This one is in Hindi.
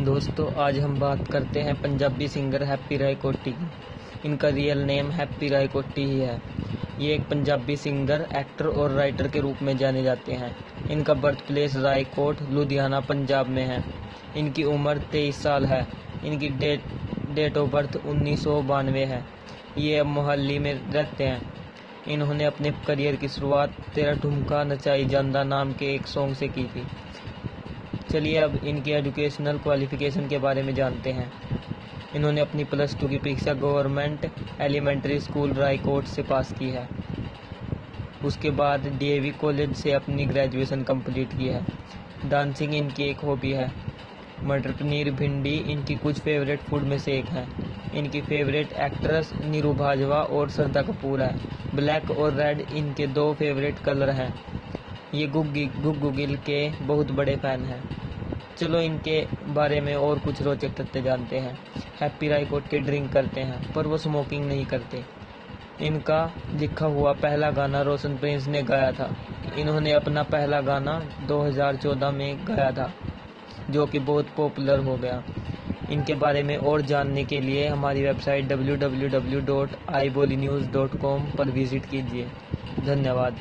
दोस्तों, आज हम बात करते हैं पंजाबी सिंगर हैप्पी राय कोटी की। इनका रियल नेम हैप्पी राय कोटी ही है। ये एक पंजाबी सिंगर, एक्टर और राइटर के रूप में जाने जाते हैं। इनका बर्थ प्लेस रायकोट, लुधियाना, पंजाब में है। इनकी उम्र तेईस साल है। इनकी डेट डेट ऑफ़ बर्थ उन्नीस सौ बानवे है। ये अब मोहाली में रहते हैं। इन्होंने अपने करियर की शुरुआत तेरा ठुमका नचाई जानदा नाम के एक सॉन्ग से की थी। चलिए अब इनकी एजुकेशनल क्वालिफिकेशन के बारे में जानते हैं। इन्होंने अपनी प्लस टू की परीक्षा गवर्नमेंट एलिमेंट्री स्कूल रायकोट से पास की है। उसके बाद डीएवी कॉलेज से अपनी ग्रेजुएशन कंप्लीट की है। डांसिंग इनकी एक हॉबी है। मटर पनीर भिंडी इनकी कुछ फेवरेट फ़ूड में से एक है। इनकी फेवरेट एक्ट्रेस नीरू भाजवा और श्रद्धा कपूर है। ब्लैक और रेड इनके दो फेवरेट कलर हैं। ये गुग्गी गुग्गू गिल के बहुत बड़े फ़ैन हैं। चलो इनके बारे में और कुछ रोचक तथ्य जानते हैं। हैप्पी राय के ड्रिंक करते हैं, पर वो स्मोकिंग नहीं करते। इनका लिखा हुआ पहला गाना रोशन प्रिंस ने गाया था। इन्होंने अपना पहला गाना 2014 में गाया था, जो कि बहुत पॉपुलर हो गया। इनके बारे में और जानने के लिए हमारी वेबसाइट www.ibollynews.com पर विज़िट कीजिए। धन्यवाद।